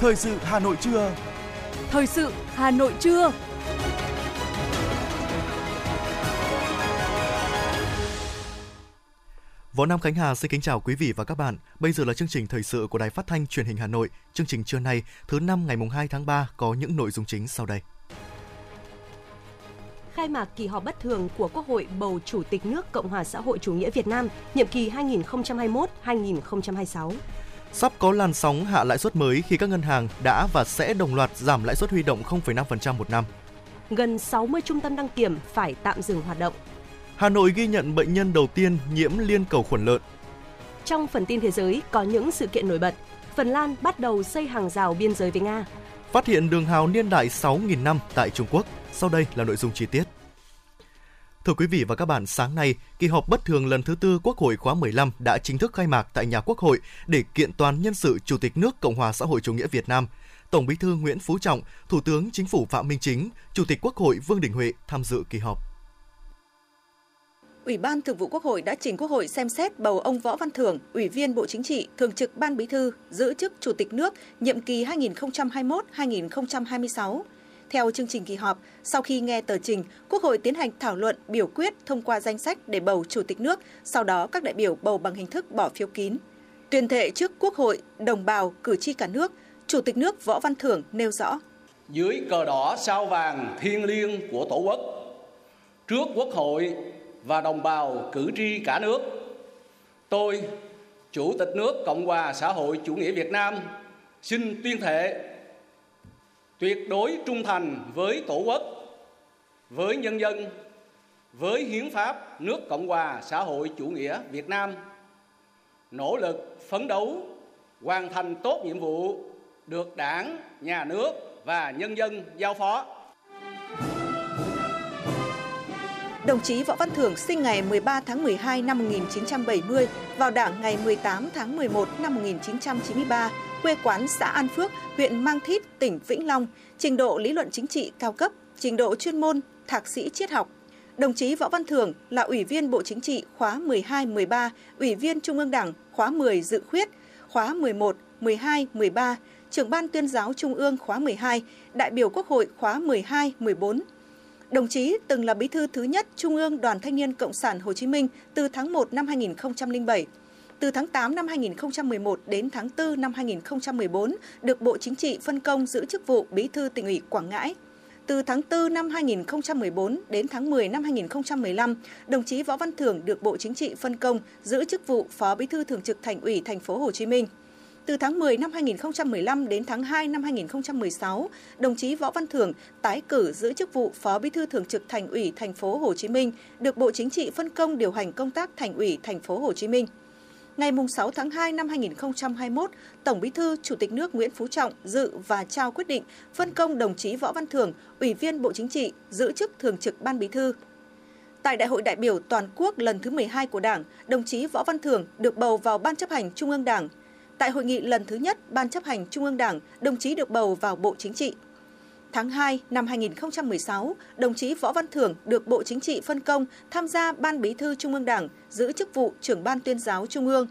Thời sự Hà Nội trưa. Thời sự Hà Nội trưa. Võ Nam Khánh Hà xin kính chào quý vị và các bạn. Bây giờ là chương trình thời sự của Đài Phát thanh Truyền hình Hà Nội. Chương trình trưa nay, thứ năm ngày mùng 2 tháng 3 có những nội dung chính sau đây. Khai mạc kỳ họp bất thường của Quốc hội bầu Chủ tịch nước Cộng hòa xã hội chủ nghĩa Việt Nam nhiệm kỳ 2021-2026. Sắp có làn sóng hạ lãi suất mới khi các ngân hàng đã và sẽ đồng loạt giảm lãi suất huy động 0,5% một năm. Gần 60 trung tâm đăng kiểm phải tạm dừng hoạt động. Hà Nội ghi nhận bệnh nhân đầu tiên nhiễm liên cầu khuẩn lợn. Trong phần tin thế giới có những sự kiện nổi bật. Phần Lan bắt đầu xây hàng rào biên giới với Nga. Phát hiện đường hào niên đại 6.000 năm tại Trung Quốc. Sau đây là nội dung chi tiết. Thưa quý vị và các bạn, sáng nay, kỳ họp bất thường lần thứ tư Quốc hội khóa 15 đã chính thức khai mạc tại nhà Quốc hội để kiện toàn nhân sự Chủ tịch nước Cộng hòa xã hội chủ nghĩa Việt Nam. Tổng Bí thư Nguyễn Phú Trọng, Thủ tướng Chính phủ Phạm Minh Chính, Chủ tịch Quốc hội Vương Đình Huệ tham dự kỳ họp. Ủy ban Thường vụ Quốc hội đã trình Quốc hội xem xét bầu ông Võ Văn Thưởng, Ủy viên Bộ Chính trị, Thường trực Ban Bí thư, giữ chức Chủ tịch nước nhiệm kỳ 2021-2026. Theo chương trình kỳ họp, sau khi nghe tờ trình, Quốc hội tiến hành thảo luận, biểu quyết thông qua danh sách để bầu Chủ tịch nước, sau đó các đại biểu bầu bằng hình thức bỏ phiếu kín. Tuyên thệ trước Quốc hội, đồng bào, cử tri cả nước, Chủ tịch nước Võ Văn Thưởng nêu rõ. Dưới cờ đỏ sao vàng thiêng liêng của Tổ quốc, trước Quốc hội và đồng bào cử tri cả nước, tôi, Chủ tịch nước Cộng hòa xã hội chủ nghĩa Việt Nam, xin tuyên thệ tuyệt đối trung thành với Tổ quốc, với nhân dân, với hiến pháp nước Cộng hòa xã hội chủ nghĩa Việt Nam, nỗ lực phấn đấu hoàn thành tốt nhiệm vụ được Đảng, Nhà nước và nhân dân giao phó. Đồng chí Võ Văn Thưởng sinh ngày 13 tháng 12 năm 1970, vào Đảng ngày 18 tháng 11 năm 1993, quê quán xã An Phước, huyện Mang Thít, tỉnh Vĩnh Long, trình độ lý luận chính trị cao cấp, trình độ chuyên môn, thạc sĩ triết học. Đồng chí Võ Văn Thưởng là Ủy viên Bộ Chính trị khóa 12-13, Ủy viên Trung ương Đảng khóa 10 dự khuyết, khóa 11, 12, 13, trưởng ban tuyên giáo Trung ương khóa 12, đại biểu Quốc hội khóa 12, 14. Đồng chí từng là bí thư thứ nhất Trung ương Đoàn Thanh niên Cộng sản Hồ Chí Minh từ tháng 1 năm 2007. Từ tháng 8 năm 2011 đến tháng 4 năm 2014 được Bộ Chính trị phân công giữ chức vụ bí thư tỉnh ủy Quảng Ngãi. Từ tháng 4 năm 2014 đến tháng 10 năm 2015, đồng chí Võ Văn Thưởng được Bộ Chính trị phân công giữ chức vụ Phó Bí thư Thường trực Thành ủy Thành phố Hồ Chí Minh. Từ tháng 10 năm 2015 đến tháng 2 năm 2016, đồng chí Võ Văn Thưởng tái cử giữ chức vụ Phó Bí thư Thường trực Thành ủy Thành phố Hồ Chí Minh, được Bộ Chính trị phân công điều hành công tác Thành ủy Thành phố Hồ Chí Minh. Ngày 6 tháng 2 năm 2021, Tổng Bí thư Chủ tịch nước Nguyễn Phú Trọng dự và trao quyết định phân công đồng chí Võ Văn Thưởng, Ủy viên Bộ Chính trị, giữ chức Thường trực Ban Bí thư. Tại Đại hội đại biểu toàn quốc lần thứ 12 của Đảng, đồng chí Võ Văn Thưởng được bầu vào Ban chấp hành Trung ương Đảng. Tại hội nghị lần thứ nhất Ban chấp hành Trung ương Đảng, đồng chí được bầu vào Bộ Chính trị. Tháng 2 năm 2016, đồng chí Võ Văn Thưởng được Bộ Chính trị phân công tham gia Ban Bí thư Trung ương Đảng, giữ chức vụ trưởng Ban tuyên giáo Trung ương.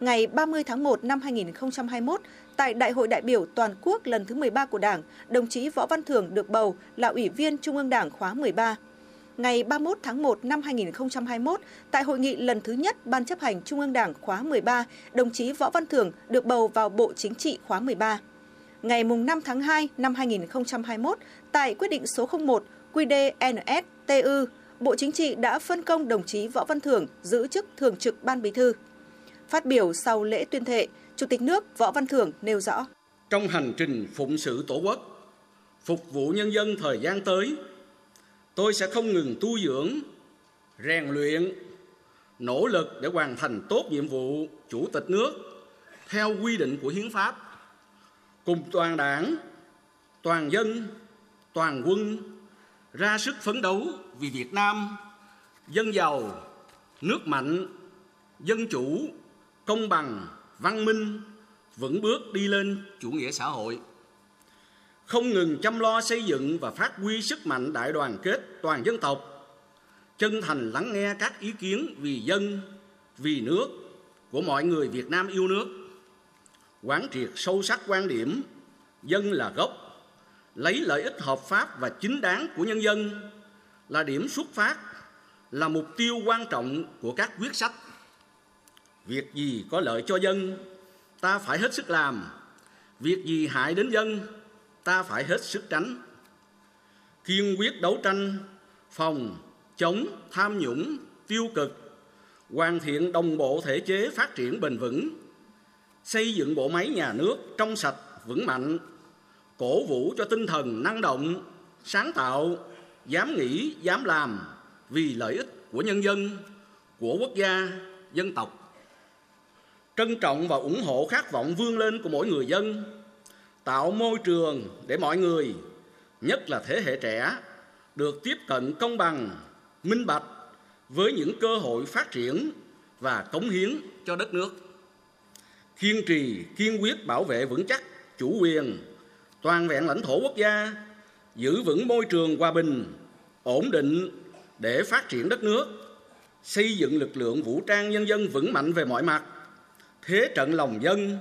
Ngày 30 tháng 1 năm 2021, tại Đại hội đại biểu toàn quốc lần thứ 13 của Đảng, đồng chí Võ Văn Thưởng được bầu là Ủy viên Trung ương Đảng khóa 13. Ngày 31 tháng 1 năm 2021, tại hội nghị lần thứ nhất Ban chấp hành Trung ương Đảng khóa 13, đồng chí Võ Văn Thưởng được bầu vào Bộ Chính trị khóa 13 ngày 5 tháng 2 năm 2021 tại quyết định số 01 QĐ-NS-TU, Bộ Chính trị đã phân công đồng chí Võ Văn Thưởng giữ chức Thường trực Ban Bí thư. Phát biểu sau lễ tuyên thệ, Chủ tịch nước Võ Văn Thưởng nêu rõ. Trong hành trình phụng sự Tổ quốc, phục vụ nhân dân thời gian tới, tôi sẽ không ngừng tu dưỡng, rèn luyện, nỗ lực để hoàn thành tốt nhiệm vụ Chủ tịch nước theo quy định của Hiến pháp cùng toàn đảng, toàn dân, toàn quân ra sức phấn đấu vì Việt Nam dân giàu, nước mạnh, dân chủ, công bằng, văn minh, vững bước đi lên chủ nghĩa xã hội. Không ngừng chăm lo xây dựng và phát huy sức mạnh đại đoàn kết toàn dân tộc, chân thành lắng nghe các ý kiến vì dân, vì nước của mọi người Việt Nam yêu nước quán triệt sâu sắc quan điểm dân là gốc, lấy lợi ích hợp pháp và chính đáng của nhân dân là điểm xuất phát, là mục tiêu quan trọng của các quyết sách. Việc gì có lợi cho dân, ta phải hết sức làm. Việc gì hại đến dân, ta phải hết sức tránh. Kiên quyết đấu tranh, phòng, chống tham nhũng, tiêu cực, hoàn thiện đồng bộ thể chế phát triển bền vững, xây dựng bộ máy nhà nước trong sạch, vững mạnh, cổ vũ cho tinh thần năng động, sáng tạo, dám nghĩ, dám làm vì lợi ích của nhân dân, của quốc gia, dân tộc. Trân trọng và ủng hộ khát vọng vươn lên của mỗi người dân, tạo môi trường để mọi người, nhất là thế hệ trẻ, được tiếp cận công bằng, minh bạch với những cơ hội phát triển và cống hiến cho đất nước. Kiên trì, kiên quyết bảo vệ vững chắc chủ quyền, toàn vẹn lãnh thổ quốc gia, giữ vững môi trường hòa bình, ổn định để phát triển đất nước, xây dựng lực lượng vũ trang nhân dân vững mạnh về mọi mặt, thế trận lòng dân,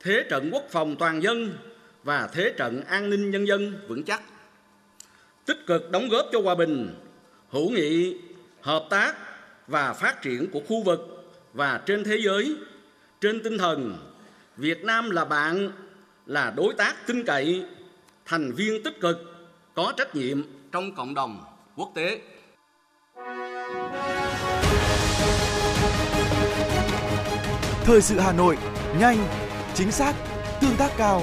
thế trận quốc phòng toàn dân và thế trận an ninh nhân dân vững chắc. Tích cực đóng góp cho hòa bình, hữu nghị, hợp tác và phát triển của khu vực và trên thế giới trên tinh thần Việt Nam là bạn, là đối tác tin cậy, thành viên tích cực, có trách nhiệm trong cộng đồng quốc tế. Thời sự Hà Nội, nhanh, chính xác, tương tác cao.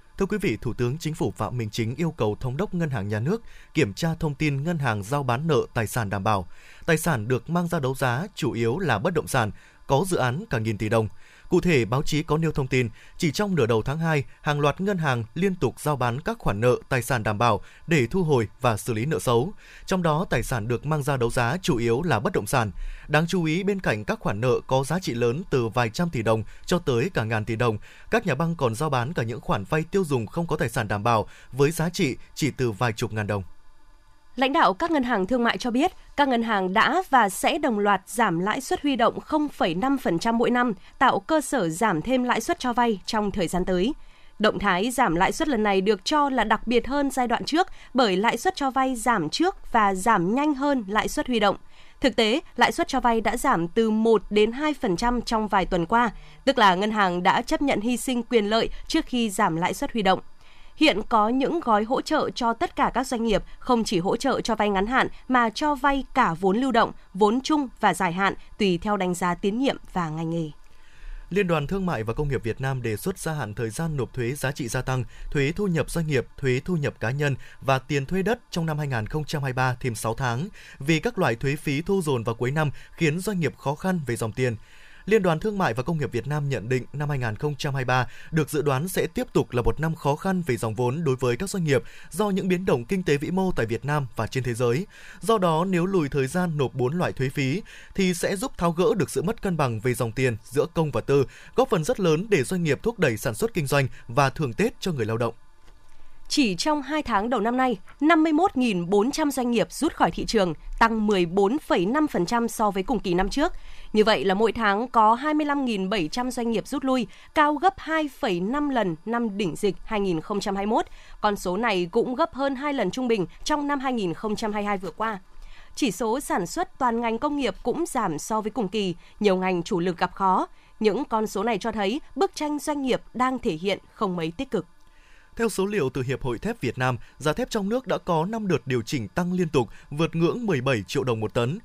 Thưa quý vị, Thủ tướng Chính phủ Phạm Minh Chính yêu cầu Thống đốc Ngân hàng Nhà nước kiểm tra thông tin ngân hàng giao bán nợ tài sản đảm bảo. Tài sản được mang ra đấu giá chủ yếu là bất động sản, có dự án cả nghìn tỷ đồng. Cụ thể, báo chí có nêu thông tin, chỉ trong nửa đầu tháng 2, hàng loạt ngân hàng liên tục giao bán các khoản nợ tài sản đảm bảo để thu hồi và xử lý nợ xấu. Trong đó, tài sản được mang ra đấu giá chủ yếu là bất động sản. Đáng chú ý, bên cạnh các khoản nợ có giá trị lớn từ vài trăm tỷ đồng cho tới cả ngàn tỷ đồng, các nhà băng còn giao bán cả những khoản vay tiêu dùng không có tài sản đảm bảo với giá trị chỉ từ vài chục ngàn đồng. Lãnh đạo các ngân hàng thương mại cho biết, các ngân hàng đã và sẽ đồng loạt giảm lãi suất huy động 0,5% mỗi năm, tạo cơ sở giảm thêm lãi suất cho vay trong thời gian tới. Động thái giảm lãi suất lần này được cho là đặc biệt hơn giai đoạn trước bởi lãi suất cho vay giảm trước và giảm nhanh hơn lãi suất huy động. Thực tế, lãi suất cho vay đã giảm từ 1 đến 2% trong vài tuần qua, tức là ngân hàng đã chấp nhận hy sinh quyền lợi trước khi giảm lãi suất huy động. Hiện có những gói hỗ trợ cho tất cả các doanh nghiệp, không chỉ hỗ trợ cho vay ngắn hạn mà cho vay cả vốn lưu động, vốn chung và dài hạn tùy theo đánh giá tín nhiệm và ngành nghề. Liên đoàn Thương mại và Công nghiệp Việt Nam đề xuất gia hạn thời gian nộp thuế giá trị gia tăng, thuế thu nhập doanh nghiệp, thuế thu nhập cá nhân và tiền thuê đất trong năm 2023 thêm 6 tháng vì các loại thuế phí thu dồn vào cuối năm khiến doanh nghiệp khó khăn về dòng tiền. Liên đoàn Thương mại và Công nghiệp Việt Nam nhận định năm 2023 được dự đoán sẽ tiếp tục là một năm khó khăn về dòng vốn đối với các doanh nghiệp do những biến động kinh tế vĩ mô tại Việt Nam và trên thế giới. Do đó, nếu lùi thời gian nộp 4 loại thuế phí thì sẽ giúp tháo gỡ được sự mất cân bằng về dòng tiền giữa công và tư, góp phần rất lớn để doanh nghiệp thúc đẩy sản xuất kinh doanh và thưởng Tết cho người lao động. Chỉ trong 2 tháng đầu năm nay, 51.400 doanh nghiệp rút khỏi thị trường, tăng 14,5% so với cùng kỳ năm trước. Như vậy là mỗi tháng có 25.700 doanh nghiệp rút lui, cao gấp 2,5 lần năm đỉnh dịch 2021. Con số này cũng gấp hơn 2 lần trung bình trong năm 2022 vừa qua. Chỉ số sản xuất toàn ngành công nghiệp cũng giảm so với cùng kỳ, nhiều ngành chủ lực gặp khó. Những con số này cho thấy bức tranh doanh nghiệp đang thể hiện không mấy tích cực. Theo số liệu từ Hiệp hội Thép Việt Nam, giá thép trong nước đã có 5 đợt điều chỉnh tăng liên tục, vượt ngưỡng 17 triệu đồng một tấn.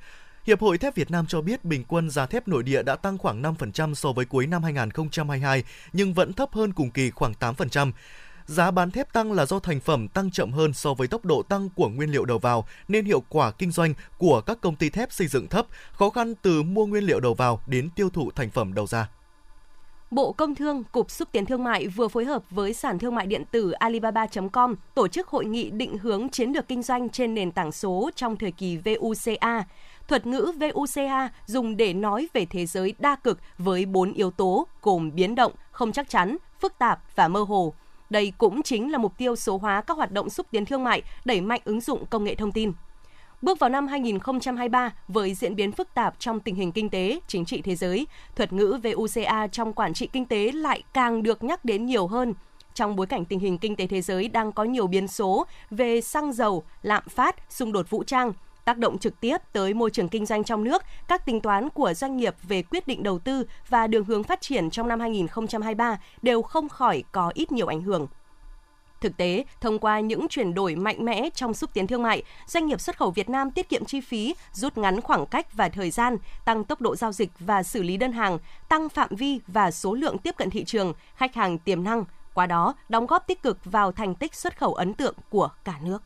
Hiệp hội Thép Việt Nam cho biết bình quân giá thép nội địa đã tăng khoảng 5% so với cuối năm 2022, nhưng vẫn thấp hơn cùng kỳ khoảng 8%. Giá bán thép tăng là do thành phẩm tăng chậm hơn so với tốc độ tăng của nguyên liệu đầu vào, nên hiệu quả kinh doanh của các công ty thép xây dựng thấp, khó khăn từ mua nguyên liệu đầu vào đến tiêu thụ thành phẩm đầu ra. Bộ Công Thương, Cục Xúc tiến Thương mại vừa phối hợp với sàn thương mại điện tử Alibaba.com tổ chức hội nghị định hướng chiến lược kinh doanh trên nền tảng số trong thời kỳ VUCA. Thuật ngữ VUCA dùng để nói về thế giới đa cực với bốn yếu tố gồm biến động, không chắc chắn, phức tạp và mơ hồ. Đây cũng chính là mục tiêu số hóa các hoạt động xúc tiến thương mại, đẩy mạnh ứng dụng công nghệ thông tin. Bước vào năm 2023 với diễn biến phức tạp trong tình hình kinh tế, chính trị thế giới, thuật ngữ VUCA trong quản trị kinh tế lại càng được nhắc đến nhiều hơn trong bối cảnh tình hình kinh tế thế giới đang có nhiều biến số về xăng dầu, lạm phát, xung đột vũ trang, tác động trực tiếp tới môi trường kinh doanh trong nước, các tính toán của doanh nghiệp về quyết định đầu tư và đường hướng phát triển trong năm 2023 đều không khỏi có ít nhiều ảnh hưởng. Thực tế, thông qua những chuyển đổi mạnh mẽ trong xúc tiến thương mại, doanh nghiệp xuất khẩu Việt Nam tiết kiệm chi phí, rút ngắn khoảng cách và thời gian, tăng tốc độ giao dịch và xử lý đơn hàng, tăng phạm vi và số lượng tiếp cận thị trường, khách hàng tiềm năng, qua đó đóng góp tích cực vào thành tích xuất khẩu ấn tượng của cả nước.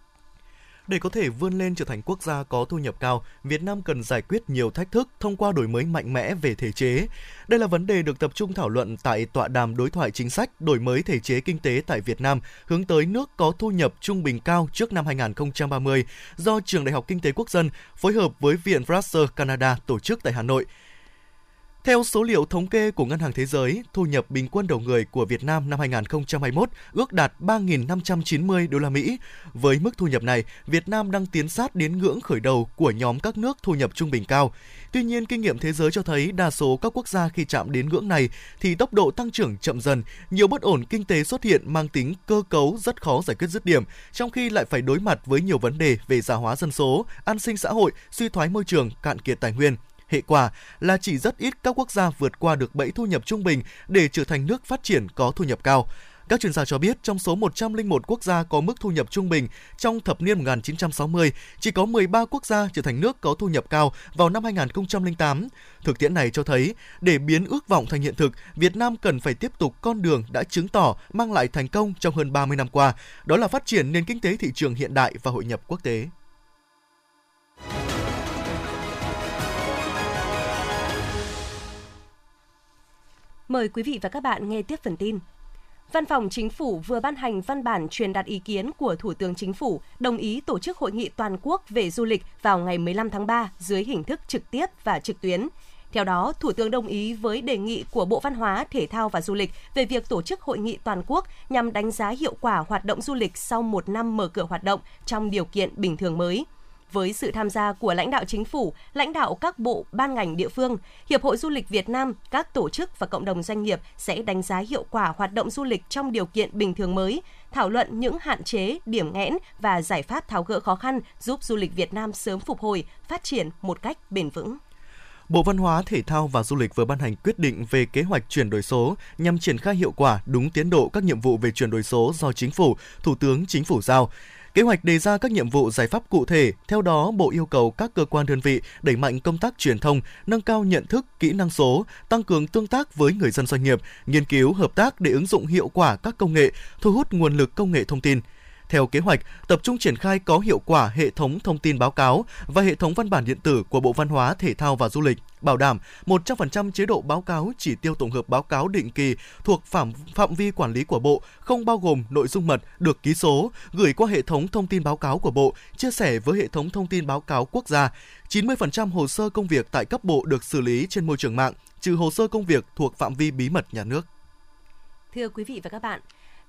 Để có thể vươn lên trở thành quốc gia có thu nhập cao, Việt Nam cần giải quyết nhiều thách thức thông qua đổi mới mạnh mẽ về thể chế. Đây là vấn đề được tập trung thảo luận tại tọa đàm đối thoại chính sách đổi mới thể chế kinh tế tại Việt Nam hướng tới nước có thu nhập trung bình cao trước năm 2030 do Trường Đại học Kinh tế Quốc dân phối hợp với Viện Fraser Canada tổ chức tại Hà Nội. Theo số liệu thống kê của Ngân hàng Thế giới, thu nhập bình quân đầu người của Việt Nam năm 2021 ước đạt 3.590 đô la Mỹ. Với mức thu nhập này, Việt Nam đang tiến sát đến ngưỡng khởi đầu của nhóm các nước thu nhập trung bình cao. Tuy nhiên, kinh nghiệm thế giới cho thấy đa số các quốc gia khi chạm đến ngưỡng này thì tốc độ tăng trưởng chậm dần, nhiều bất ổn kinh tế xuất hiện mang tính cơ cấu rất khó giải quyết dứt điểm, trong khi lại phải đối mặt với nhiều vấn đề về già hóa dân số, an sinh xã hội, suy thoái môi trường, cạn kiệt tài nguyên. Hệ quả là chỉ rất ít các quốc gia vượt qua được bẫy thu nhập trung bình để trở thành nước phát triển có thu nhập cao. Các chuyên gia cho biết trong số 101 quốc gia có mức thu nhập trung bình trong thập niên 1960, chỉ có 13 quốc gia trở thành nước có thu nhập cao vào năm 2008. Thực tiễn này cho thấy, để biến ước vọng thành hiện thực, Việt Nam cần phải tiếp tục con đường đã chứng tỏ mang lại thành công trong hơn 30 năm qua, đó là phát triển nền kinh tế thị trường hiện đại và hội nhập quốc tế. Mời quý vị và các bạn nghe tiếp phần tin. Văn phòng Chính phủ vừa ban hành văn bản truyền đạt ý kiến của Thủ tướng Chính phủ đồng ý tổ chức hội nghị toàn quốc về du lịch vào ngày 15 tháng 3 dưới hình thức trực tiếp và trực tuyến. Theo đó, Thủ tướng đồng ý với đề nghị của Bộ Văn hóa, Thể thao và Du lịch về việc tổ chức hội nghị toàn quốc nhằm đánh giá hiệu quả hoạt động du lịch sau một năm mở cửa hoạt động trong điều kiện bình thường mới – với sự tham gia của lãnh đạo chính phủ, lãnh đạo các bộ, ban ngành địa phương, Hiệp hội Du lịch Việt Nam, các tổ chức và cộng đồng doanh nghiệp sẽ đánh giá hiệu quả hoạt động du lịch trong điều kiện bình thường mới, thảo luận những hạn chế, điểm nghẽn và giải pháp tháo gỡ khó khăn giúp du lịch Việt Nam sớm phục hồi, phát triển một cách bền vững. Bộ Văn hóa, Thể thao và Du lịch vừa ban hành quyết định về kế hoạch chuyển đổi số nhằm triển khai hiệu quả đúng tiến độ các nhiệm vụ về chuyển đổi số do Chính phủ, Thủ tướng Chính phủ giao. Kế hoạch đề ra các nhiệm vụ giải pháp cụ thể, theo đó Bộ yêu cầu các cơ quan đơn vị đẩy mạnh công tác truyền thông, nâng cao nhận thức, kỹ năng số, tăng cường tương tác với người dân doanh nghiệp, nghiên cứu hợp tác để ứng dụng hiệu quả các công nghệ, thu hút nguồn lực công nghệ thông tin. Theo kế hoạch, tập trung triển khai có hiệu quả hệ thống thông tin báo cáo và hệ thống văn bản điện tử của Bộ Văn hóa, Thể thao và Du lịch, bảo đảm 100% chế độ báo cáo chỉ tiêu tổng hợp báo cáo định kỳ thuộc phạm phạm vi quản lý của Bộ, không bao gồm nội dung mật được ký số, gửi qua hệ thống thông tin báo cáo của Bộ, chia sẻ với hệ thống thông tin báo cáo quốc gia. 90% hồ sơ công việc tại cấp bộ được xử lý trên môi trường mạng, trừ hồ sơ công việc thuộc phạm vi bí mật nhà nước. Thưa quý vị và các bạn,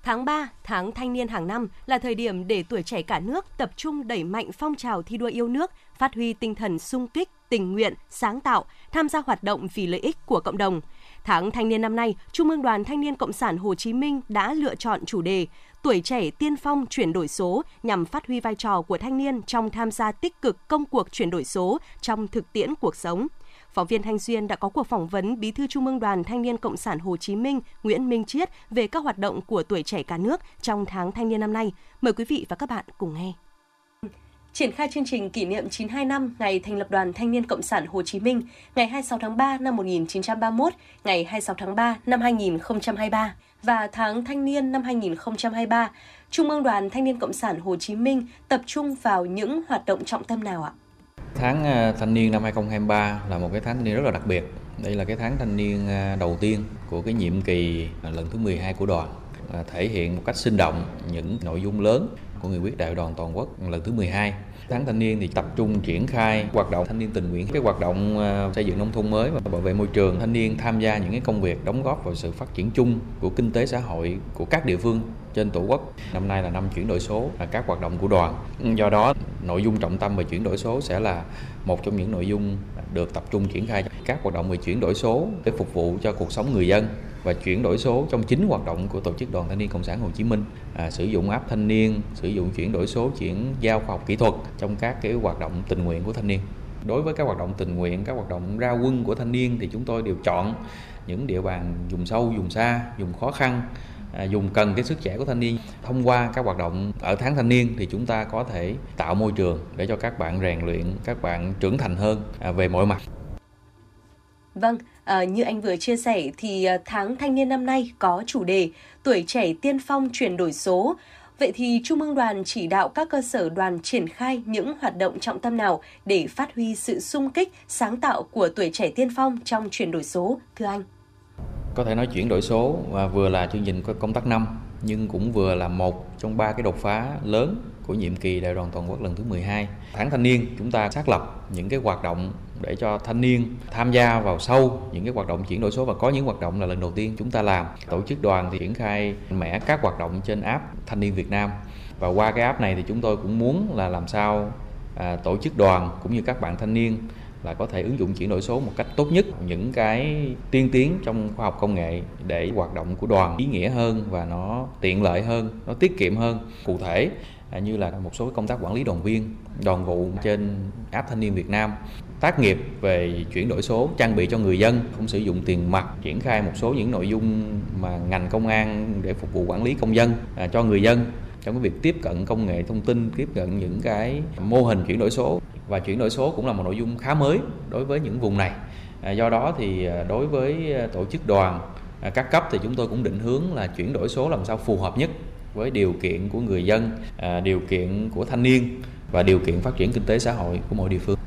Tháng 3, tháng thanh niên hàng năm là thời điểm để tuổi trẻ cả nước tập trung đẩy mạnh phong trào thi đua yêu nước, phát huy tinh thần sung kích, tình nguyện, sáng tạo, tham gia hoạt động vì lợi ích của cộng đồng. Tháng thanh niên năm nay, Trung ương Đoàn Thanh niên Cộng sản Hồ Chí Minh đã lựa chọn chủ đề Tuổi trẻ tiên phong chuyển đổi số nhằm phát huy vai trò của thanh niên trong tham gia tích cực công cuộc chuyển đổi số trong thực tiễn cuộc sống. Phóng viên Thanh Duyên đã có cuộc phỏng vấn Bí thư Trung ương Đoàn Thanh niên Cộng sản Hồ Chí Minh Nguyễn Minh Chiết về các hoạt động của tuổi trẻ cả nước trong tháng thanh niên năm nay. Mời quý vị và các bạn cùng nghe. Triển khai chương trình kỷ niệm 92 năm ngày thành lập Đoàn Thanh niên Cộng sản Hồ Chí Minh ngày 26 tháng 3 năm 1931, ngày 26 tháng 3 năm 2023 và tháng thanh niên năm 2023, Trung ương Đoàn Thanh niên Cộng sản Hồ Chí Minh tập trung vào những hoạt động trọng tâm nào ạ? Tháng à, thanh niên năm 2023 là một cái tháng thanh niên rất là đặc biệt. Đây là cái tháng thanh niên à, đầu tiên của cái nhiệm kỳ à, lần thứ 12 của đoàn thể hiện một cách sinh động những nội dung lớn của nghị quyết đại đoàn toàn quốc lần thứ 12 tháng thanh niên thì tập trung triển khai hoạt động thanh niên tình nguyện, cái hoạt động ờ, xây dựng nông thôn mới và bảo vệ môi trường. Thanh niên tham gia những cái công việc đóng góp vào sự phát triển chung của kinh tế xã hội của các địa phương trên tổ quốc. Năm nay là năm chuyển đổi số là các hoạt động của đoàn. Do đó, nội dung trọng tâm về chuyển đổi số sẽ là một trong những nội dung được tập trung triển khai các hoạt động về chuyển đổi số để phục vụ cho cuộc sống người dân và chuyển đổi số trong chính hoạt động của tổ chức đoàn thanh niên cộng sản Hồ Chí Minh. À, sử dụng app thanh niên sử dụng chuyển đổi số chuyển giao khoa học kỹ thuật trong các cái hoạt động tình nguyện của thanh niên. Đối với các hoạt động tình nguyện các hoạt động ra quân của thanh niên thì chúng tôi đều chọn những địa bàn vùng sâu vùng xa vùng khó khăn À, dùng cần cái sức trẻ của thanh niên thông qua các hoạt động ở tháng thanh niên thì chúng ta có thể tạo môi trường để cho các bạn rèn luyện các bạn trưởng thành hơn à, về mọi mặt Vâng, à, như anh vừa chia sẻ thì à, tháng thanh niên năm nay có chủ đề tuổi trẻ tiên phong chuyển đổi số. Vậy thì Trung ương đoàn chỉ đạo các cơ sở đoàn triển khai những hoạt động trọng tâm nào để phát huy sự sung kích, sáng tạo của tuổi trẻ tiên phong trong chuyển đổi số, thưa anh? Có thể nói chuyển đổi số và vừa là chương trình công tác năm nhưng cũng vừa là một trong ba cái đột phá lớn của nhiệm kỳ đại đoàn toàn quốc lần thứ 12. Tháng thanh niên chúng ta xác lập những cái hoạt động để cho thanh niên tham gia vào sâu những cái hoạt động chuyển đổi số và có những hoạt động là lần đầu tiên chúng ta làm. Tổ chức đoàn thì triển khai mẽ các hoạt động trên app Thanh niên Việt Nam và qua cái app này thì chúng tôi cũng muốn là làm sao à, tổ chức đoàn cũng như các bạn thanh niên là có thể ứng dụng chuyển đổi số một cách tốt nhất. Những cái tiên tiến trong khoa học công nghệ để hoạt động của đoàn ý nghĩa hơn và nó tiện lợi hơn nó tiết kiệm hơn. Cụ thể à, như là một số công tác quản lý đoàn viên đoàn vụ trên app thanh niên Việt Nam tác nghiệp về chuyển đổi số trang bị cho người dân không sử dụng tiền mặt triển khai một số những nội dung mà ngành công an để phục vụ quản lý công dân à, cho người dân trong cái việc tiếp cận công nghệ thông tin tiếp cận những cái mô hình chuyển đổi số. Và chuyển đổi số cũng là một nội dung khá mới đối với những vùng này. À, do đó thì à, đối với à, tổ chức đoàn các cấp thì chúng tôi cũng định hướng là chuyển đổi số làm sao phù hợp nhất với điều kiện của người dân điều kiện của thanh niên và điều kiện phát triển kinh tế xã hội của mỗi địa phương.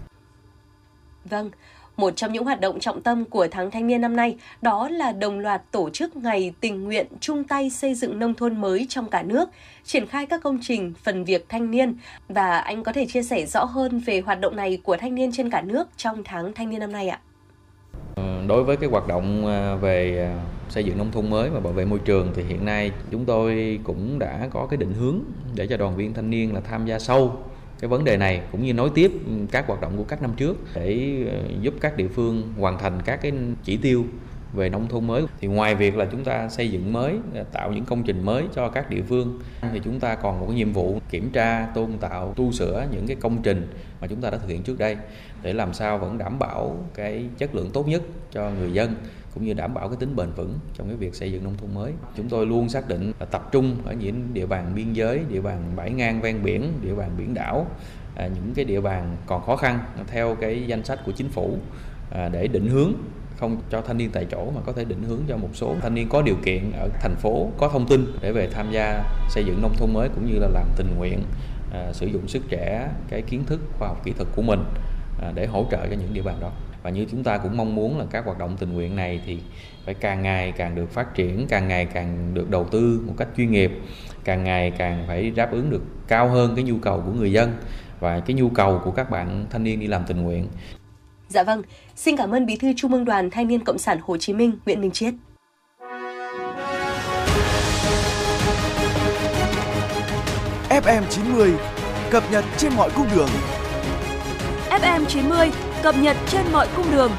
Vâng, một trong những hoạt động trọng tâm của tháng thanh niên năm nay đó là đồng loạt tổ chức ngày tình nguyện chung tay xây dựng nông thôn mới trong cả nước, triển khai các công trình phần việc thanh niên và anh có thể chia sẻ rõ hơn về hoạt động này của thanh niên trên cả nước trong tháng thanh niên năm nay ạ. Đối với cái hoạt động à, về à, xây dựng nông thôn mới và bảo vệ môi trường thì hiện nay chúng tôi cũng đã có cái định hướng để cho đoàn viên thanh niên là tham gia sâu cái vấn đề này cũng như nối tiếp các hoạt động của các năm trước để ờ, giúp các địa phương hoàn thành các cái chỉ tiêu về nông thôn mới thì ngoài việc là chúng ta xây dựng mới tạo những công trình mới cho các địa phương thì chúng ta còn một cái nhiệm vụ kiểm tra tôn tạo tu sửa những cái công trình mà chúng ta đã thực hiện trước đây để làm sao vẫn đảm bảo cái chất lượng tốt nhất cho người dân cũng như đảm bảo cái tính bền vững trong cái việc xây dựng nông thôn mới. Chúng tôi luôn xác định là tập trung ở những địa bàn biên giới, địa bàn bãi ngang ven biển, địa bàn biển đảo, à, những cái địa bàn còn khó khăn theo cái danh sách của chính phủ à, để định hướng không cho thanh niên tại chỗ mà có thể định hướng cho một số thanh niên có điều kiện ở thành phố có thông tin để về tham gia xây dựng nông thôn mới cũng như là làm tình nguyện à, sử dụng sức trẻ cái kiến thức khoa học kỹ thuật của mình à, để hỗ trợ cho những địa bàn đó và như chúng ta cũng mong muốn là các hoạt động tình nguyện này thì phải càng ngày càng được phát triển càng ngày càng được đầu tư một cách chuyên nghiệp càng ngày càng phải đáp ứng được cao hơn cái nhu cầu của người dân và cái nhu cầu của các bạn thanh niên đi làm tình nguyện. Dạ vâng, xin cảm ơn Bí thư Trung ương Đoàn Thanh niên Cộng sản Hồ Chí Minh Nguyễn Minh Chiết. FM 90 cập nhật trên mọi cung đường. FM 90 cập nhật trên mọi cung đường.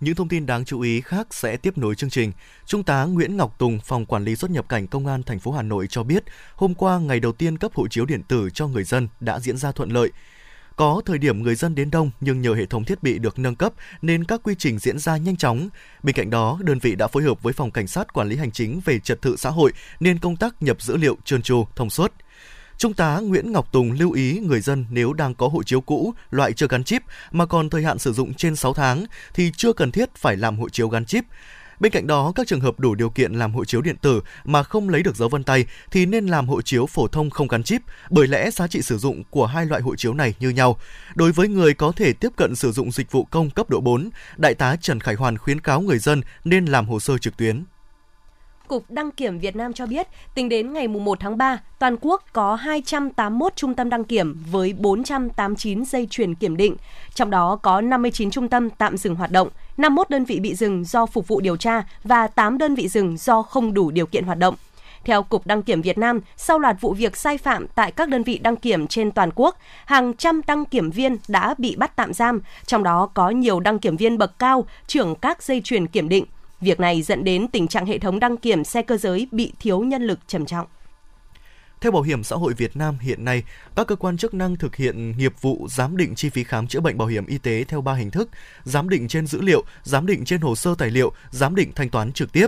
Những thông tin đáng chú ý khác sẽ tiếp nối chương trình. Trung tá Nguyễn Ngọc Tùng, Phòng Quản lý xuất nhập cảnh Công an thành phố Hà Nội cho biết, hôm qua ngày đầu tiên cấp hộ chiếu điện tử cho người dân đã diễn ra thuận lợi. Có thời điểm người dân đến đông nhưng nhờ hệ thống thiết bị được nâng cấp nên các quy trình diễn ra nhanh chóng. Bên cạnh đó, đơn vị đã phối hợp với phòng cảnh sát quản lý hành chính về trật tự xã hội nên công tác nhập dữ liệu trơn tru, thông suốt. Trung tá Nguyễn Ngọc Tùng lưu ý người dân nếu đang có hộ chiếu cũ, loại chưa gắn chip mà còn thời hạn sử dụng trên 6 tháng thì chưa cần thiết phải làm hộ chiếu gắn chip. Bên cạnh đó, các trường hợp đủ điều kiện làm hộ chiếu điện tử mà không lấy được dấu vân tay thì nên làm hộ chiếu phổ thông không gắn chip, bởi lẽ giá trị sử dụng của hai loại hộ chiếu này như nhau. Đối với người có thể tiếp cận sử dụng dịch vụ công cấp độ 4, Đại tá Trần Khải Hoàn khuyến cáo người dân nên làm hồ sơ trực tuyến. Cục Đăng kiểm Việt Nam cho biết, tính đến ngày 1 tháng 3, toàn quốc có 281 trung tâm đăng kiểm với 489 dây chuyển kiểm định, trong đó có 59 trung tâm tạm dừng hoạt động, 51 đơn vị bị dừng do phục vụ điều tra và 8 đơn vị dừng do không đủ điều kiện hoạt động. Theo Cục Đăng kiểm Việt Nam, sau loạt vụ việc sai phạm tại các đơn vị đăng kiểm trên toàn quốc, hàng trăm đăng kiểm viên đã bị bắt tạm giam, trong đó có nhiều đăng kiểm viên bậc cao, trưởng các dây chuyền kiểm định, Việc này dẫn đến tình trạng hệ thống đăng kiểm xe cơ giới bị thiếu nhân lực trầm trọng. Theo Bảo hiểm xã hội Việt Nam hiện nay, các cơ quan chức năng thực hiện nghiệp vụ giám định chi phí khám chữa bệnh bảo hiểm y tế theo 3 hình thức: giám định trên dữ liệu, giám định trên hồ sơ tài liệu, giám định thanh toán trực tiếp.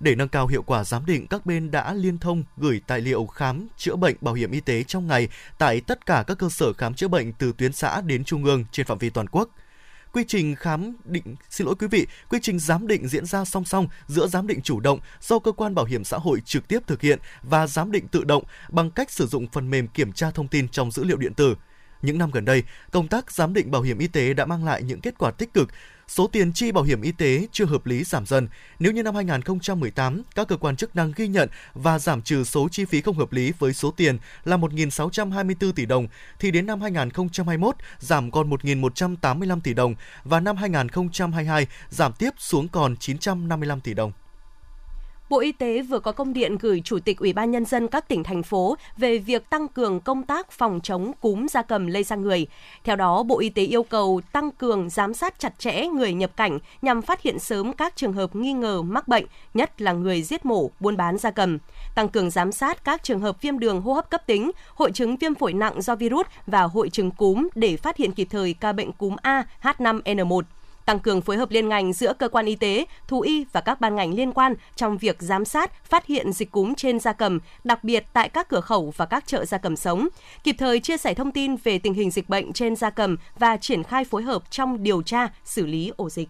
Để nâng cao hiệu quả giám định, các bên đã liên thông gửi tài liệu khám chữa bệnh bảo hiểm y tế trong ngày tại tất cả các cơ sở khám chữa bệnh từ tuyến xã đến trung ương trên phạm vi toàn quốc quy trình khám định xin lỗi quý vị, quy trình giám định diễn ra song song giữa giám định chủ động do cơ quan bảo hiểm xã hội trực tiếp thực hiện và giám định tự động bằng cách sử dụng phần mềm kiểm tra thông tin trong dữ liệu điện tử. Những năm gần đây, công tác giám định bảo hiểm y tế đã mang lại những kết quả tích cực số tiền chi bảo hiểm y tế chưa hợp lý giảm dần. Nếu như năm 2018, các cơ quan chức năng ghi nhận và giảm trừ số chi phí không hợp lý với số tiền là 1.624 tỷ đồng, thì đến năm 2021 giảm còn 1.185 tỷ đồng và năm 2022 giảm tiếp xuống còn 955 tỷ đồng. Bộ Y tế vừa có công điện gửi Chủ tịch Ủy ban Nhân dân các tỉnh, thành phố về việc tăng cường công tác phòng chống cúm gia cầm lây sang người. Theo đó, Bộ Y tế yêu cầu tăng cường giám sát chặt chẽ người nhập cảnh nhằm phát hiện sớm các trường hợp nghi ngờ mắc bệnh, nhất là người giết mổ, buôn bán gia cầm. Tăng cường giám sát các trường hợp viêm đường hô hấp cấp tính, hội chứng viêm phổi nặng do virus và hội chứng cúm để phát hiện kịp thời ca bệnh cúm A H5N1 tăng cường phối hợp liên ngành giữa cơ quan y tế, thú y và các ban ngành liên quan trong việc giám sát, phát hiện dịch cúm trên gia cầm, đặc biệt tại các cửa khẩu và các chợ gia cầm sống, kịp thời chia sẻ thông tin về tình hình dịch bệnh trên gia cầm và triển khai phối hợp trong điều tra, xử lý ổ dịch.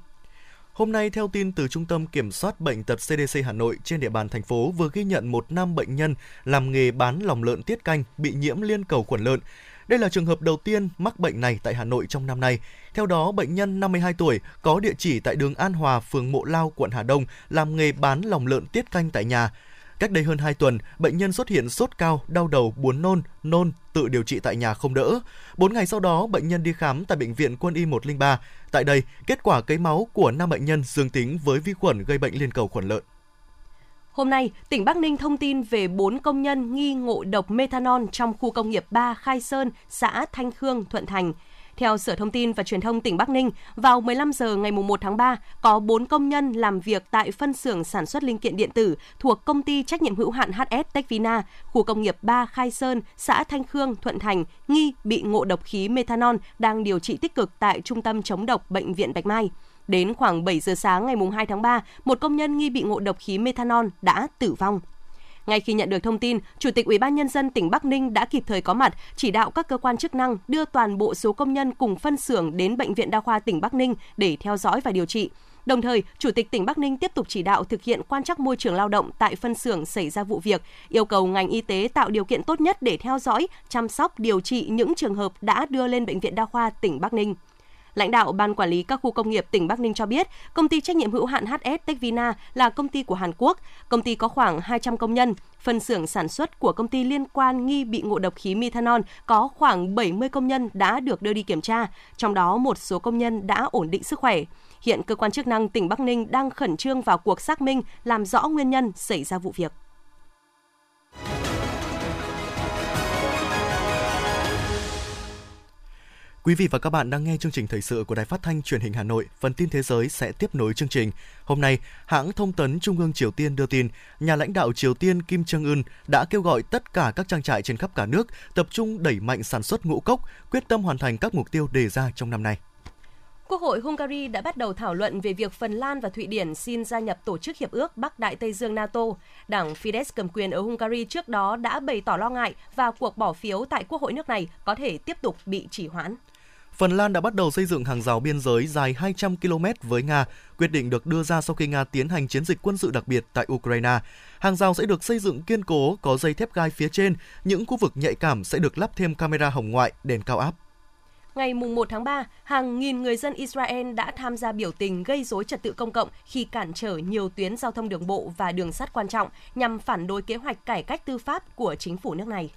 Hôm nay, theo tin từ Trung tâm Kiểm soát Bệnh tật CDC Hà Nội, trên địa bàn thành phố vừa ghi nhận một nam bệnh nhân làm nghề bán lòng lợn tiết canh bị nhiễm liên cầu khuẩn lợn. Đây là trường hợp đầu tiên mắc bệnh này tại Hà Nội trong năm nay. Theo đó, bệnh nhân 52 tuổi có địa chỉ tại đường An Hòa, phường Mộ Lao, quận Hà Đông, làm nghề bán lòng lợn tiết canh tại nhà. Cách đây hơn 2 tuần, bệnh nhân xuất hiện sốt cao, đau đầu, buồn nôn, nôn, tự điều trị tại nhà không đỡ. 4 ngày sau đó, bệnh nhân đi khám tại bệnh viện Quân y 103. Tại đây, kết quả cấy máu của 5 bệnh nhân dương tính với vi khuẩn gây bệnh liên cầu khuẩn lợn. Hôm nay, tỉnh Bắc Ninh thông tin về 4 công nhân nghi ngộ độc methanol trong khu công nghiệp 3 Khai Sơn, xã Thanh Khương, Thuận Thành. Theo Sở Thông tin và Truyền thông tỉnh Bắc Ninh, vào 15 giờ ngày 1 tháng 3, có 4 công nhân làm việc tại phân xưởng sản xuất linh kiện điện tử thuộc công ty trách nhiệm hữu hạn HS Techvina, khu công nghiệp 3 Khai Sơn, xã Thanh Khương, Thuận Thành, nghi bị ngộ độc khí methanol đang điều trị tích cực tại Trung tâm chống độc Bệnh viện Bạch Mai. Đến khoảng 7 giờ sáng ngày 2 tháng 3, một công nhân nghi bị ngộ độc khí methanol đã tử vong. Ngay khi nhận được thông tin, Chủ tịch Ủy ban nhân dân tỉnh Bắc Ninh đã kịp thời có mặt, chỉ đạo các cơ quan chức năng đưa toàn bộ số công nhân cùng phân xưởng đến bệnh viện đa khoa tỉnh Bắc Ninh để theo dõi và điều trị. Đồng thời, Chủ tịch tỉnh Bắc Ninh tiếp tục chỉ đạo thực hiện quan trắc môi trường lao động tại phân xưởng xảy ra vụ việc, yêu cầu ngành y tế tạo điều kiện tốt nhất để theo dõi, chăm sóc, điều trị những trường hợp đã đưa lên bệnh viện đa khoa tỉnh Bắc Ninh. Lãnh đạo Ban Quản lý các khu công nghiệp tỉnh Bắc Ninh cho biết, công ty trách nhiệm hữu hạn HS Techvina là công ty của Hàn Quốc. Công ty có khoảng 200 công nhân. Phân xưởng sản xuất của công ty liên quan nghi bị ngộ độc khí methanol có khoảng 70 công nhân đã được đưa đi kiểm tra, trong đó một số công nhân đã ổn định sức khỏe. Hiện cơ quan chức năng tỉnh Bắc Ninh đang khẩn trương vào cuộc xác minh, làm rõ nguyên nhân xảy ra vụ việc. Quý vị và các bạn đang nghe chương trình thời sự của Đài Phát thanh Truyền hình Hà Nội. Phần tin thế giới sẽ tiếp nối chương trình. Hôm nay, hãng thông tấn Trung ương Triều Tiên đưa tin, nhà lãnh đạo Triều Tiên Kim Jong Un đã kêu gọi tất cả các trang trại trên khắp cả nước tập trung đẩy mạnh sản xuất ngũ cốc, quyết tâm hoàn thành các mục tiêu đề ra trong năm nay. Quốc hội Hungary đã bắt đầu thảo luận về việc Phần Lan và Thụy Điển xin gia nhập Tổ chức Hiệp ước Bắc Đại Tây Dương NATO. Đảng Fidesz cầm quyền ở Hungary trước đó đã bày tỏ lo ngại và cuộc bỏ phiếu tại Quốc hội nước này có thể tiếp tục bị trì hoãn. Phần Lan đã bắt đầu xây dựng hàng rào biên giới dài 200 km với Nga. Quyết định được đưa ra sau khi Nga tiến hành chiến dịch quân sự đặc biệt tại Ukraine. Hàng rào sẽ được xây dựng kiên cố, có dây thép gai phía trên. Những khu vực nhạy cảm sẽ được lắp thêm camera hồng ngoại, đèn cao áp. Ngày 1 tháng 3, hàng nghìn người dân Israel đã tham gia biểu tình gây rối trật tự công cộng khi cản trở nhiều tuyến giao thông đường bộ và đường sắt quan trọng nhằm phản đối kế hoạch cải cách tư pháp của chính phủ nước này.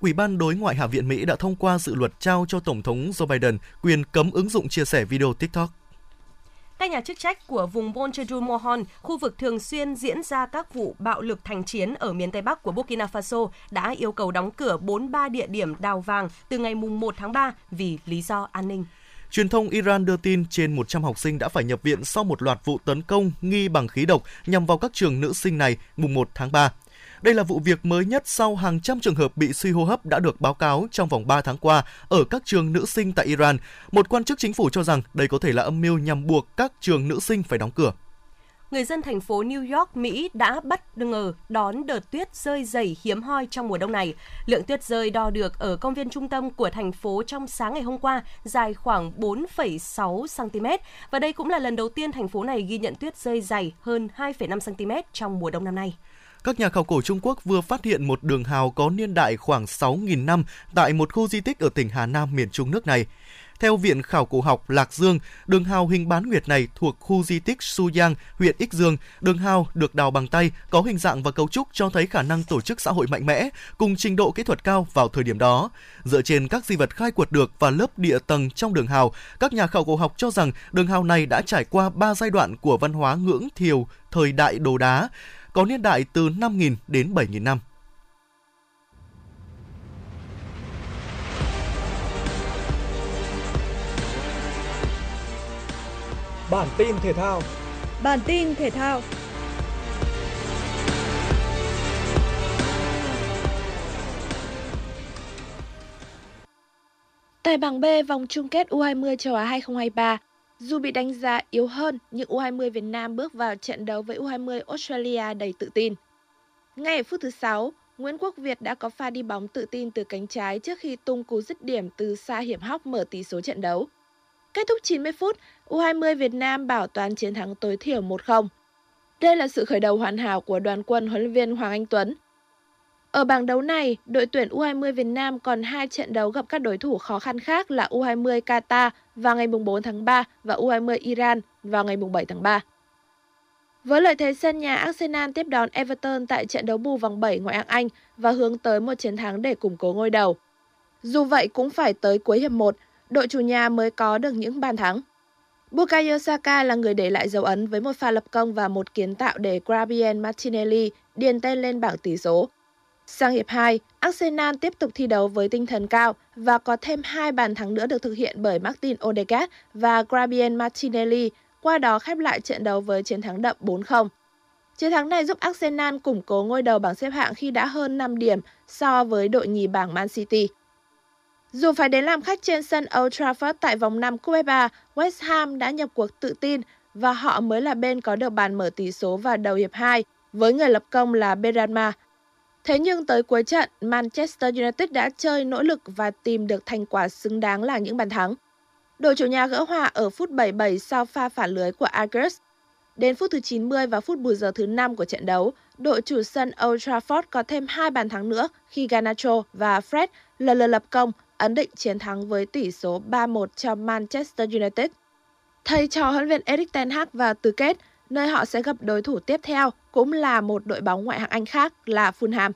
Ủy ban Đối ngoại Hạ viện Mỹ đã thông qua dự luật trao cho Tổng thống Joe Biden quyền cấm ứng dụng chia sẻ video TikTok. Các nhà chức trách của vùng Bonchedul-Mohon, khu vực thường xuyên diễn ra các vụ bạo lực thành chiến ở miền Tây Bắc của Burkina Faso, đã yêu cầu đóng cửa 43 địa điểm đào vàng từ ngày 1 tháng 3 vì lý do an ninh. Truyền thông Iran đưa tin trên 100 học sinh đã phải nhập viện sau một loạt vụ tấn công nghi bằng khí độc nhằm vào các trường nữ sinh này mùng 1 tháng 3. Đây là vụ việc mới nhất sau hàng trăm trường hợp bị suy hô hấp đã được báo cáo trong vòng 3 tháng qua ở các trường nữ sinh tại Iran. Một quan chức chính phủ cho rằng đây có thể là âm mưu nhằm buộc các trường nữ sinh phải đóng cửa người dân thành phố New York, Mỹ đã bất ngờ đón đợt tuyết rơi dày hiếm hoi trong mùa đông này. Lượng tuyết rơi đo được ở công viên trung tâm của thành phố trong sáng ngày hôm qua dài khoảng 4,6 cm và đây cũng là lần đầu tiên thành phố này ghi nhận tuyết rơi dày hơn 2,5 cm trong mùa đông năm nay các nhà khảo cổ Trung Quốc vừa phát hiện một đường hào có niên đại khoảng 6.000 năm tại một khu di tích ở tỉnh Hà Nam miền Trung nước này. Theo Viện Khảo cổ học Lạc Dương, đường hào hình bán nguyệt này thuộc khu di tích Su Giang, huyện Ích Dương. Đường hào được đào bằng tay, có hình dạng và cấu trúc cho thấy khả năng tổ chức xã hội mạnh mẽ, cùng trình độ kỹ thuật cao vào thời điểm đó. Dựa trên các di vật khai quật được và lớp địa tầng trong đường hào, các nhà khảo cổ học cho rằng đường hào này đã trải qua 3 giai đoạn của văn hóa ngưỡng thiều thời đại đồ đá có niên đại từ 5.000 đến 7.000 năm. Bản tin thể thao Bản tin thể thao Tại bảng B vòng chung kết U20 châu Á 2023, dù bị đánh giá yếu hơn, nhưng U20 Việt Nam bước vào trận đấu với U20 Australia đầy tự tin. Ngay ở phút thứ 6, Nguyễn Quốc Việt đã có pha đi bóng tự tin từ cánh trái trước khi tung cú dứt điểm từ xa hiểm hóc mở tỷ số trận đấu. Kết thúc 90 phút, U20 Việt Nam bảo toàn chiến thắng tối thiểu 1-0. Đây là sự khởi đầu hoàn hảo của đoàn quân huấn luyện viên Hoàng Anh Tuấn. Ở bảng đấu này, đội tuyển U20 Việt Nam còn hai trận đấu gặp các đối thủ khó khăn khác là U20 Qatar vào ngày 4 tháng 3 và U20 Iran vào ngày 7 tháng 3. Với lợi thế sân nhà, Arsenal tiếp đón Everton tại trận đấu bù vòng 7 ngoại hạng Anh và hướng tới một chiến thắng để củng cố ngôi đầu. Dù vậy cũng phải tới cuối hiệp 1, đội chủ nhà mới có được những bàn thắng. Bukayo Saka là người để lại dấu ấn với một pha lập công và một kiến tạo để Gabriel Martinelli điền tên lên bảng tỷ số. Sang hiệp 2, Arsenal tiếp tục thi đấu với tinh thần cao và có thêm hai bàn thắng nữa được thực hiện bởi Martin Odegaard và Gabriel Martinelli, qua đó khép lại trận đấu với chiến thắng đậm 4-0. Chiến thắng này giúp Arsenal củng cố ngôi đầu bảng xếp hạng khi đã hơn 5 điểm so với đội nhì bảng Man City. Dù phải đến làm khách trên sân Old Trafford tại vòng 5 cúp FA, West Ham đã nhập cuộc tự tin và họ mới là bên có được bàn mở tỷ số vào đầu hiệp 2 với người lập công là Berrama. Thế nhưng tới cuối trận, Manchester United đã chơi nỗ lực và tìm được thành quả xứng đáng là những bàn thắng. Đội chủ nhà gỡ hòa ở phút 77 sau pha phản lưới của Aguero. Đến phút thứ 90 và phút bù giờ thứ 5 của trận đấu, đội chủ sân Old Trafford có thêm hai bàn thắng nữa khi Garnacho và Fred lần lượt lập công ấn định chiến thắng với tỷ số 3-1 cho Manchester United. Thầy trò huấn luyện Erik ten Hag vào tứ kết, nơi họ sẽ gặp đối thủ tiếp theo cũng là một đội bóng ngoại hạng Anh khác là Fulham.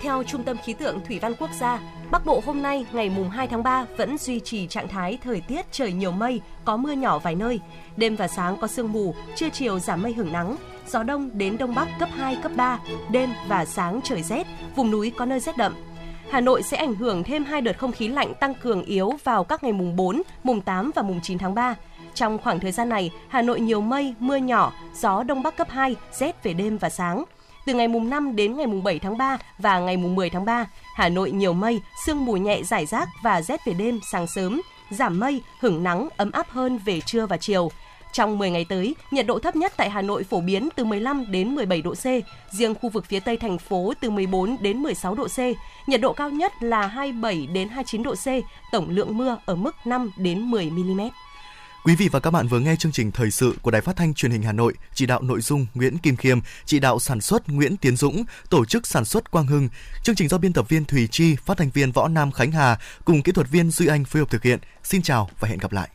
Theo Trung tâm Khí tượng Thủy văn Quốc gia, Bắc Bộ hôm nay ngày mùng 2 tháng 3 vẫn duy trì trạng thái thời tiết trời nhiều mây, có mưa nhỏ vài nơi. Đêm và sáng có sương mù, trưa chiều giảm mây hưởng nắng. Gió đông đến đông bắc cấp 2, cấp 3, đêm và sáng trời rét, vùng núi có nơi rét đậm. Hà Nội sẽ ảnh hưởng thêm hai đợt không khí lạnh tăng cường yếu vào các ngày mùng 4, mùng 8 và mùng 9 tháng 3. Trong khoảng thời gian này, Hà Nội nhiều mây, mưa nhỏ, gió đông bắc cấp 2, rét về đêm và sáng. Từ ngày mùng 5 đến ngày mùng 7 tháng 3 và ngày mùng 10 tháng 3, Hà Nội nhiều mây, sương mù nhẹ rải rác và rét về đêm, sáng sớm, giảm mây, hửng nắng, ấm áp hơn về trưa và chiều. Trong 10 ngày tới, nhiệt độ thấp nhất tại Hà Nội phổ biến từ 15 đến 17 độ C, riêng khu vực phía Tây thành phố từ 14 đến 16 độ C. Nhiệt độ cao nhất là 27 đến 29 độ C, tổng lượng mưa ở mức 5 đến 10 mm. Quý vị và các bạn vừa nghe chương trình thời sự của Đài Phát thanh Truyền hình Hà Nội, chỉ đạo nội dung Nguyễn Kim Khiêm, chỉ đạo sản xuất Nguyễn Tiến Dũng, tổ chức sản xuất Quang Hưng. Chương trình do biên tập viên Thùy Chi, phát thanh viên Võ Nam Khánh Hà cùng kỹ thuật viên Duy Anh phối hợp thực hiện. Xin chào và hẹn gặp lại.